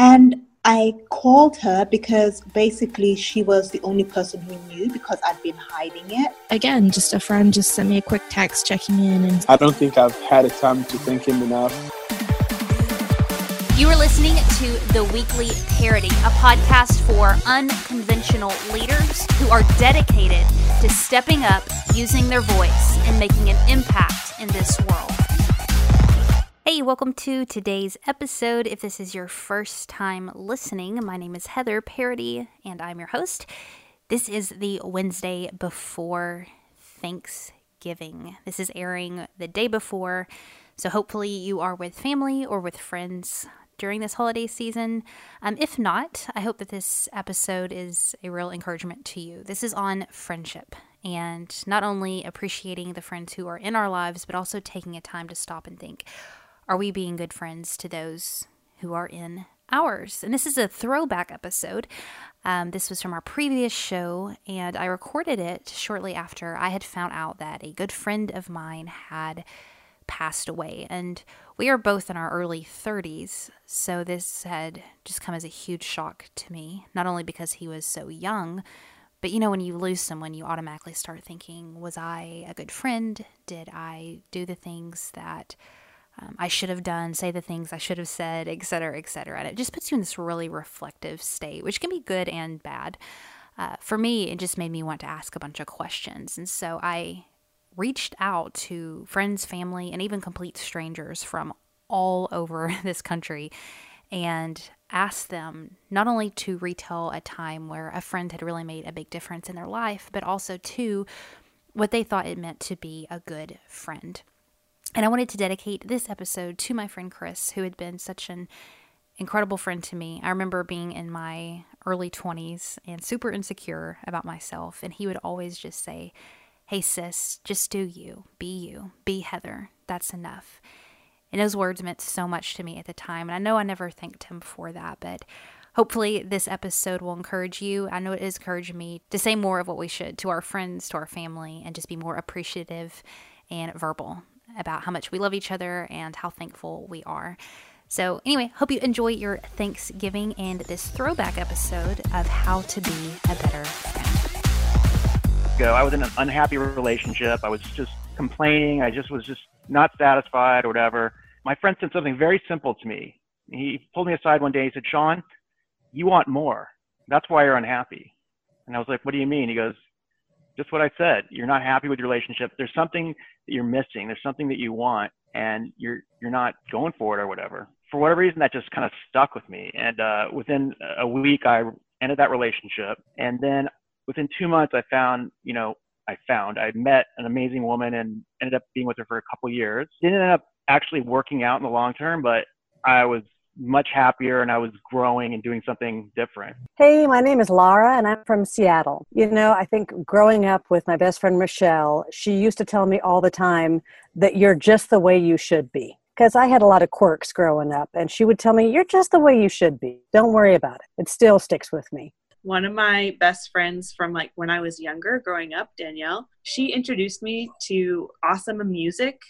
And I called her because basically she was the only person who knew because I'd been hiding it. Again, just a friend just sent me a quick text checking in and I don't think I've had a time to thank him enough. You are listening to The Weekly Parady, a podcast for unconventional leaders who are dedicated to stepping up, using their voice, and making an impact in this world. Hey, welcome to today's episode. If this is your first time listening, my name is Heather Parady and I'm your host. This is the Wednesday before Thanksgiving. This is airing the day before, so hopefully you are with family or with friends during this holiday season. Um, if not, I hope that this episode is a real encouragement to you. This is on friendship and not only appreciating the friends who are in our lives, but also taking a time to stop and think are we being good friends to those who are in ours? And this is a throwback episode. Um, this was from our previous show, and I recorded it shortly after I had found out that a good friend of mine had passed away. And we are both in our early 30s, so this had just come as a huge shock to me, not only because he was so young. But you know, when you lose someone, you automatically start thinking, was I a good friend? Did I do the things that um, I should have done, say the things I should have said, etc., etc. And it just puts you in this really reflective state, which can be good and bad. Uh, for me, it just made me want to ask a bunch of questions. And so I reached out to friends, family, and even complete strangers from all over this country and asked them not only to retell a time where a friend had really made a big difference in their life, but also to what they thought it meant to be a good friend. And I wanted to dedicate this episode to my friend Chris, who had been such an incredible friend to me. I remember being in my early 20s and super insecure about myself, and he would always just say, Hey, sis, just do you. Be you. Be Heather. That's enough. And those words meant so much to me at the time. And I know I never thanked him for that, but hopefully this episode will encourage you. I know it is encouraging me to say more of what we should to our friends, to our family, and just be more appreciative and verbal about how much we love each other and how thankful we are. So, anyway, hope you enjoy your Thanksgiving and this throwback episode of how to be a better friend. Go. I was in an unhappy relationship. I was just complaining. I just was just not satisfied or whatever. My friend said something very simple to me. He pulled me aside one day. He said, Sean, you want more. That's why you're unhappy. And I was like, what do you mean? He goes, just what I said. You're not happy with your relationship. There's something that you're missing. There's something that you want, and you're you're not going for it or whatever. For whatever reason, that just kind of stuck with me. And uh, within a week, I ended that relationship. And then within two months, I found, you know, I found I met an amazing woman and ended up being with her for a couple years. Didn't end up actually working out in the long term, but I was much happier and I was growing and doing something different. Hey, my name is Laura and I'm from Seattle. You know, I think growing up with my best friend Michelle, she used to tell me all the time that you're just the way you should be. Because I had a lot of quirks growing up, and she would tell me, You're just the way you should be. Don't worry about it. It still sticks with me one of my best friends from like when I was younger growing up, Danielle, she introduced me to awesome music.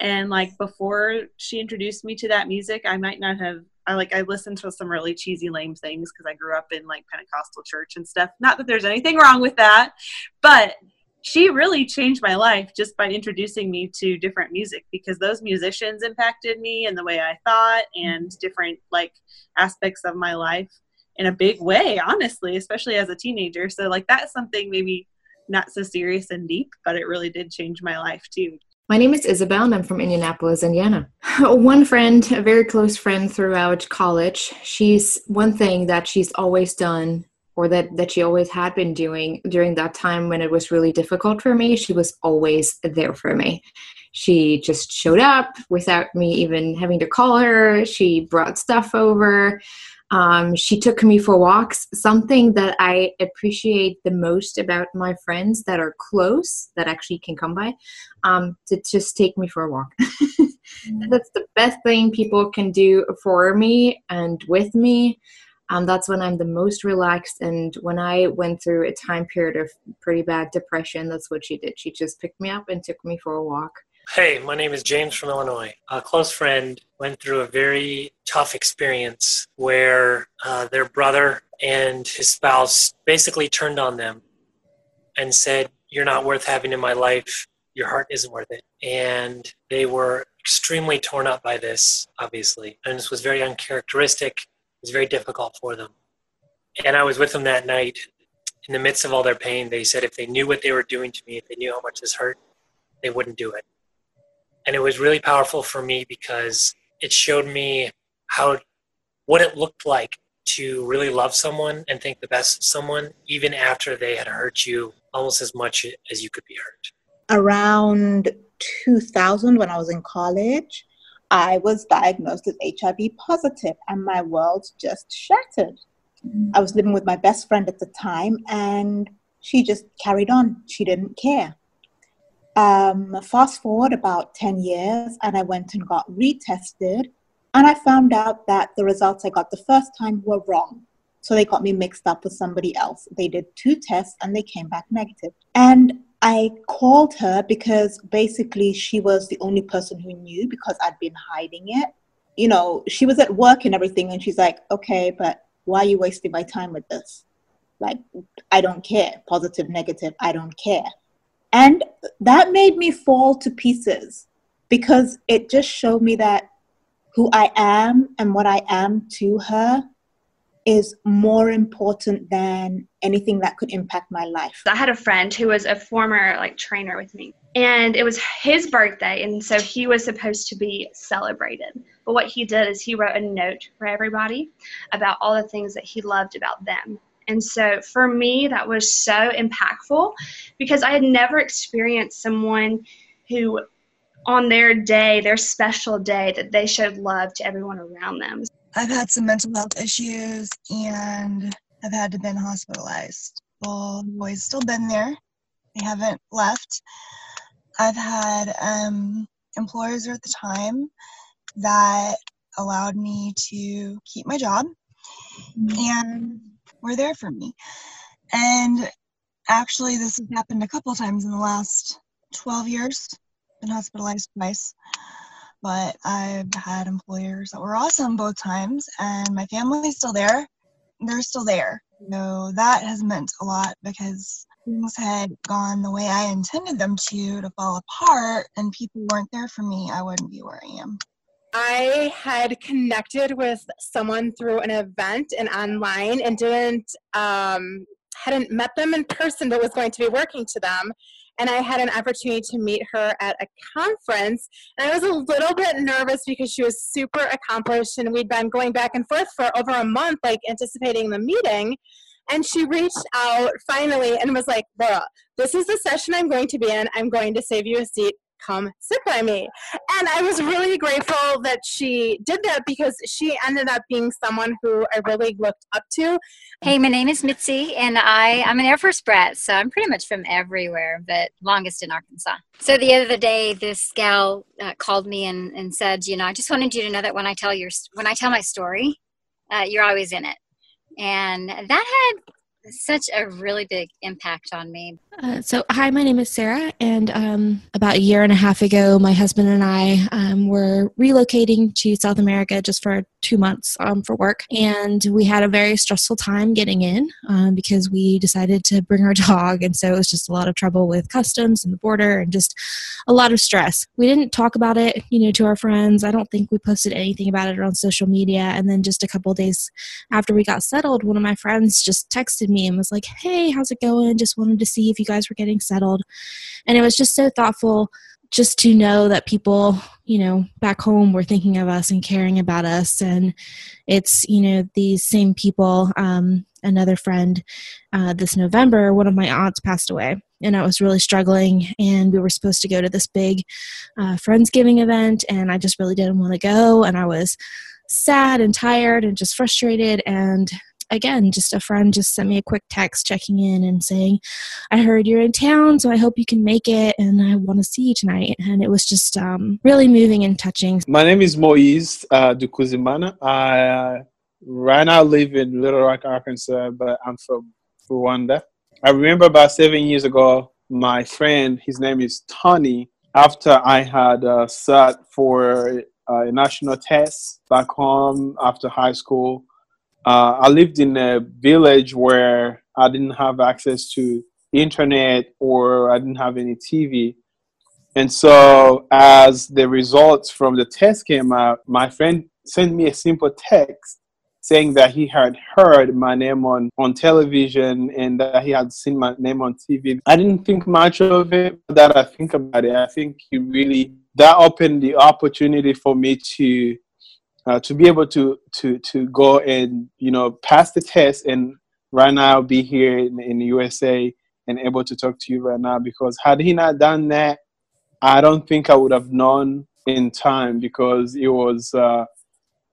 And like before she introduced me to that music, I might not have I like I listened to some really cheesy lame things because I grew up in like Pentecostal church and stuff. Not that there's anything wrong with that, but she really changed my life just by introducing me to different music because those musicians impacted me and the way I thought and different like aspects of my life in a big way, honestly, especially as a teenager. So, like, that's something maybe not so serious and deep, but it really did change my life too. My name is Isabel and I'm from Indianapolis, Indiana. One friend, a very close friend throughout college, she's one thing that she's always done or that, that she always had been doing during that time when it was really difficult for me, she was always there for me. She just showed up without me even having to call her. She brought stuff over. Um, she took me for walks. Something that I appreciate the most about my friends that are close, that actually can come by, um, to just take me for a walk. mm-hmm. That's the best thing people can do for me and with me. Um, that's when I'm the most relaxed. And when I went through a time period of pretty bad depression, that's what she did. She just picked me up and took me for a walk. Hey, my name is James from Illinois. A close friend went through a very tough experience where uh, their brother and his spouse basically turned on them and said, You're not worth having in my life. Your heart isn't worth it. And they were extremely torn up by this, obviously. And this was very uncharacteristic. Was very difficult for them. And I was with them that night. In the midst of all their pain, they said if they knew what they were doing to me, if they knew how much this hurt, they wouldn't do it. And it was really powerful for me because it showed me how what it looked like to really love someone and think the best of someone even after they had hurt you almost as much as you could be hurt. Around 2000 when I was in college, I was diagnosed as HIV positive and my world just shattered. I was living with my best friend at the time and she just carried on. She didn't care. Um, fast forward about 10 years, and I went and got retested, and I found out that the results I got the first time were wrong. So they got me mixed up with somebody else. They did two tests and they came back negative. And I called her because basically she was the only person who knew because I'd been hiding it. You know, she was at work and everything, and she's like, okay, but why are you wasting my time with this? Like, I don't care. Positive, negative, I don't care. And that made me fall to pieces because it just showed me that who I am and what I am to her is more important than anything that could impact my life. I had a friend who was a former like trainer with me and it was his birthday and so he was supposed to be celebrated. But what he did is he wrote a note for everybody about all the things that he loved about them. And so for me, that was so impactful because I had never experienced someone who, on their day, their special day, that they showed love to everyone around them. I've had some mental health issues and I've had to been hospitalized. Well, the boys still been there. They haven't left. I've had um, employers at the time that allowed me to keep my job. And were there for me. And actually, this has happened a couple times in the last 12 years. Been hospitalized twice. But I've had employers that were awesome both times, and my family's still there. They're still there. So that has meant a lot because things had gone the way I intended them to to fall apart, and people weren't there for me, I wouldn't be where I am. I had connected with someone through an event and online and didn't um, hadn't met them in person but was going to be working to them and I had an opportunity to meet her at a conference. And I was a little bit nervous because she was super accomplished, and we'd been going back and forth for over a month, like anticipating the meeting. And she reached out finally and was like, Laura, this is the session I'm going to be in. I'm going to save you a seat come sit by me. And I was really grateful that she did that because she ended up being someone who I really looked up to. Hey, my name is Mitzi, and I, I'm an Air Force brat, so I'm pretty much from everywhere, but longest in Arkansas. So the other day, this gal uh, called me and, and said, you know, I just wanted you to know that when I tell your when I tell my story, uh, you're always in it. And that had such a really big impact on me. Uh, so, hi, my name is Sarah, and um, about a year and a half ago, my husband and I um, were relocating to South America just for two months um, for work, and we had a very stressful time getting in um, because we decided to bring our dog, and so it was just a lot of trouble with customs and the border, and just a lot of stress. We didn't talk about it, you know, to our friends. I don't think we posted anything about it on social media, and then just a couple days after we got settled, one of my friends just texted me and was like, "Hey, how's it going? Just wanted to see if you guys were getting settled. And it was just so thoughtful just to know that people, you know, back home were thinking of us and caring about us. And it's, you know, these same people. Um, another friend uh, this November, one of my aunts passed away. And I was really struggling, and we were supposed to go to this big uh, Friendsgiving event, and I just really didn't want to go. And I was sad and tired and just frustrated. And again, just a friend just sent me a quick text checking in and saying, I heard you're in town, so I hope you can make it and I want to see you tonight. And it was just um, really moving and touching. My name is Moise uh, Dukuzimana. I uh, right now live in Little Rock, Arkansas, but I'm from Rwanda. I remember about seven years ago, my friend, his name is Tony, after I had uh, sat for uh, a national test back home after high school. Uh, I lived in a village where I didn't have access to internet or I didn't have any TV. And so, as the results from the test came out, my friend sent me a simple text saying that he had heard my name on, on television and that he had seen my name on TV. I didn't think much of it, but that I think about it. I think he really that opened the opportunity for me to uh, to be able to to to go and you know pass the test and right now be here in, in the USA and able to talk to you right now because had he not done that, I don't think I would have known in time because it was uh,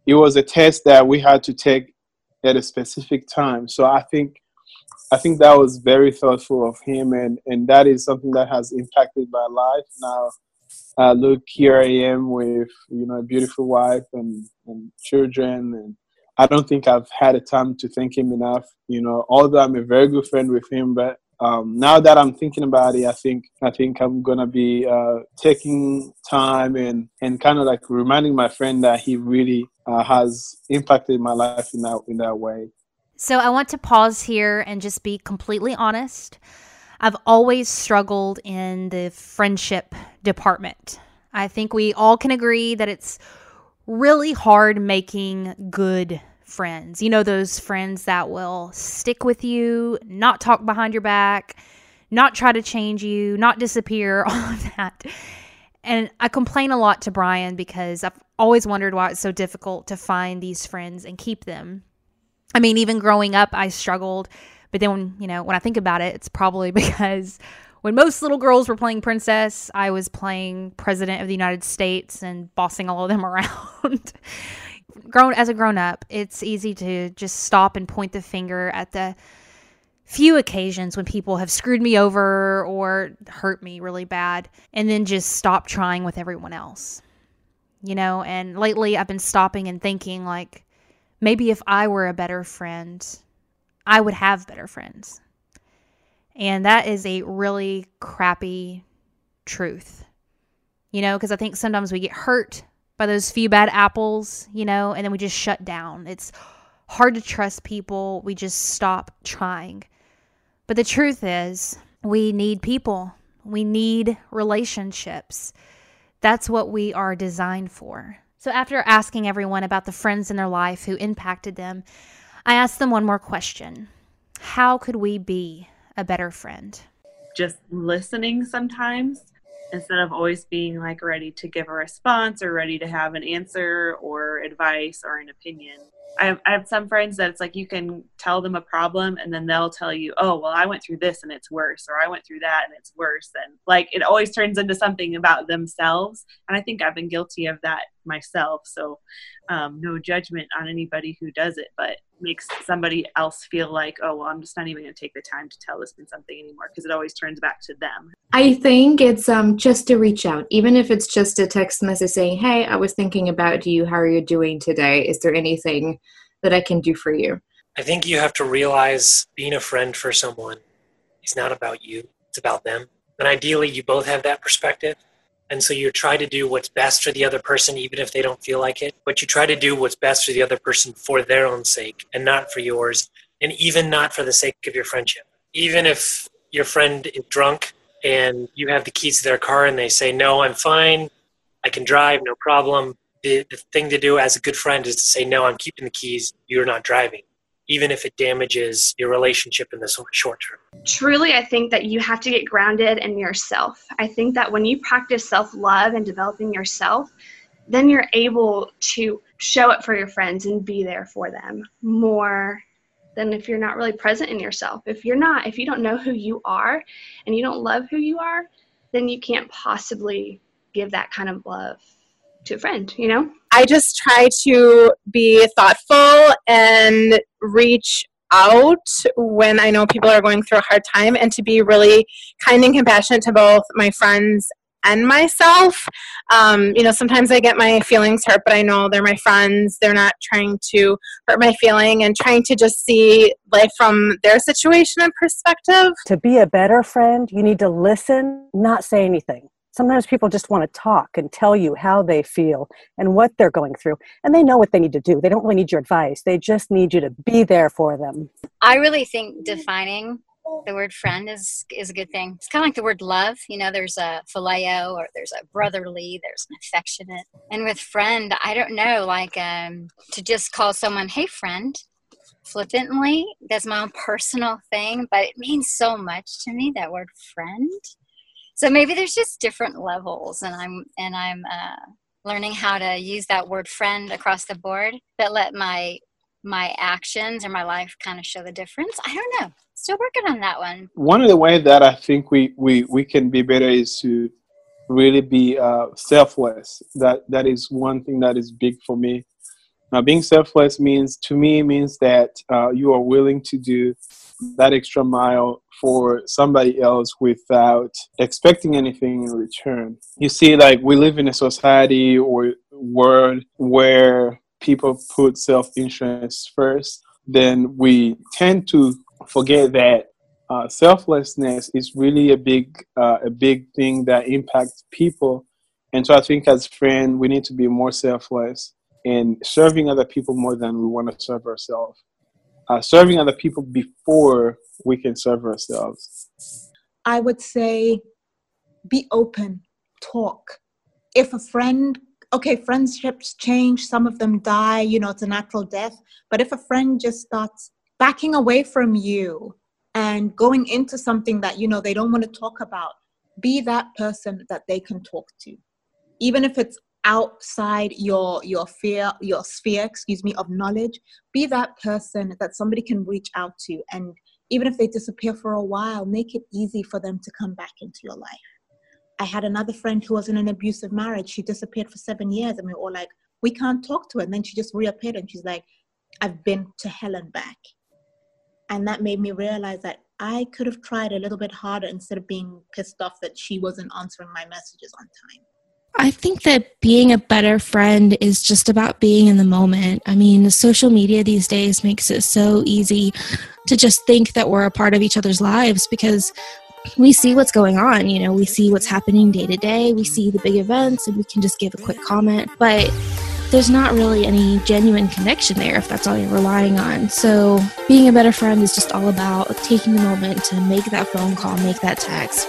it was a test that we had to take at a specific time. So I think I think that was very thoughtful of him and and that is something that has impacted my life now uh, look, here I am with you know a beautiful wife and, and children, and I don't think I've had a time to thank him enough. You know, although I'm a very good friend with him, but um, now that I'm thinking about it, I think I think I'm gonna be uh, taking time and and kind of like reminding my friend that he really uh, has impacted my life in that in that way. So I want to pause here and just be completely honest. I've always struggled in the friendship department. I think we all can agree that it's really hard making good friends. You know, those friends that will stick with you, not talk behind your back, not try to change you, not disappear, all of that. And I complain a lot to Brian because I've always wondered why it's so difficult to find these friends and keep them. I mean, even growing up, I struggled but then, when, you know, when I think about it, it's probably because when most little girls were playing princess, I was playing president of the United States and bossing all of them around. grown as a grown up, it's easy to just stop and point the finger at the few occasions when people have screwed me over or hurt me really bad and then just stop trying with everyone else. You know, and lately I've been stopping and thinking like maybe if I were a better friend, I would have better friends. And that is a really crappy truth. You know, because I think sometimes we get hurt by those few bad apples, you know, and then we just shut down. It's hard to trust people. We just stop trying. But the truth is, we need people, we need relationships. That's what we are designed for. So, after asking everyone about the friends in their life who impacted them, I asked them one more question How could we be a better friend? Just listening sometimes instead of always being like ready to give a response or ready to have an answer or advice or an opinion. I have, I have some friends that it's like you can tell them a problem and then they'll tell you, oh, well, I went through this and it's worse, or I went through that and it's worse. And like it always turns into something about themselves. And I think I've been guilty of that myself. So um, no judgment on anybody who does it, but makes somebody else feel like, oh, well, I'm just not even going to take the time to tell this something anymore because it always turns back to them. I think it's um, just to reach out, even if it's just a text message saying, hey, I was thinking about you. How are you doing today? Is there anything that I can do for you? I think you have to realize being a friend for someone is not about you, it's about them. And ideally, you both have that perspective. And so you try to do what's best for the other person, even if they don't feel like it. But you try to do what's best for the other person for their own sake and not for yours, and even not for the sake of your friendship. Even if your friend is drunk and you have the keys to their car and they say, No, I'm fine, I can drive, no problem. The, the thing to do as a good friend is to say, No, I'm keeping the keys, you're not driving even if it damages your relationship in the short term? Truly, I think that you have to get grounded in yourself. I think that when you practice self love and developing yourself, then you're able to show up for your friends and be there for them more than if you're not really present in yourself. If you're not, if you don't know who you are and you don't love who you are, then you can't possibly give that kind of love to a friend, you know? I just try to be thoughtful and reach out when I know people are going through a hard time and to be really kind and compassionate to both my friends and myself. Um, you know, sometimes I get my feelings hurt, but I know they're my friends. They're not trying to hurt my feeling and trying to just see life from their situation and perspective. To be a better friend, you need to listen, not say anything Sometimes people just want to talk and tell you how they feel and what they're going through. And they know what they need to do. They don't really need your advice. They just need you to be there for them. I really think defining the word friend is is a good thing. It's kind of like the word love. You know, there's a phileo or there's a brotherly, there's an affectionate. And with friend, I don't know, like um, to just call someone, hey, friend, flippantly, that's my own personal thing, but it means so much to me, that word friend. So maybe there's just different levels, and I'm and I'm uh, learning how to use that word friend across the board, but let my my actions or my life kind of show the difference. I don't know. Still working on that one. One of the way that I think we we we can be better is to really be uh, selfless. That that is one thing that is big for me. Now, being selfless means to me means that uh, you are willing to do that extra mile for somebody else without expecting anything in return. You see, like we live in a society or world where people put self interest first, then we tend to forget that uh, selflessness is really a big uh, a big thing that impacts people. And so I think as friends, we need to be more selfless in serving other people more than we want to serve ourselves. Uh, serving other people before we can serve ourselves. I would say be open, talk. If a friend okay, friendships change, some of them die, you know, it's a natural death. But if a friend just starts backing away from you and going into something that, you know, they don't want to talk about, be that person that they can talk to. Even if it's outside your your fear your sphere excuse me of knowledge be that person that somebody can reach out to and even if they disappear for a while make it easy for them to come back into your life I had another friend who was in an abusive marriage. She disappeared for seven years, and we were all like, we can't talk to her. And then she just reappeared, and she's like, I've been to hell and back. And that made me realize that I could have tried a little bit harder instead of being pissed off that she wasn't answering my messages on time. I think that being a better friend is just about being in the moment. I mean, social media these days makes it so easy to just think that we're a part of each other's lives because we see what's going on. You know, we see what's happening day to day. We see the big events and we can just give a quick comment. But there's not really any genuine connection there if that's all you're relying on. So, being a better friend is just all about taking the moment to make that phone call, make that text,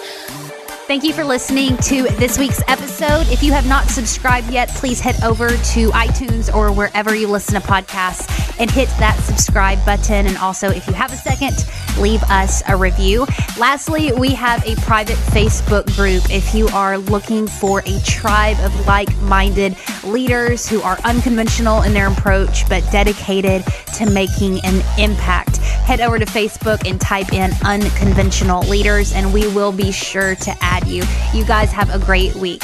Thank you for listening to this week's episode. If you have not subscribed yet, please head over to iTunes or wherever you listen to podcasts and hit that subscribe button. And also, if you have a second, leave us a review. Lastly, we have a private Facebook group if you are looking for a tribe of like minded leaders who are unconventional in their approach but dedicated to making an impact. Head over to Facebook and type in unconventional leaders, and we will be sure to add you. You guys have a great week.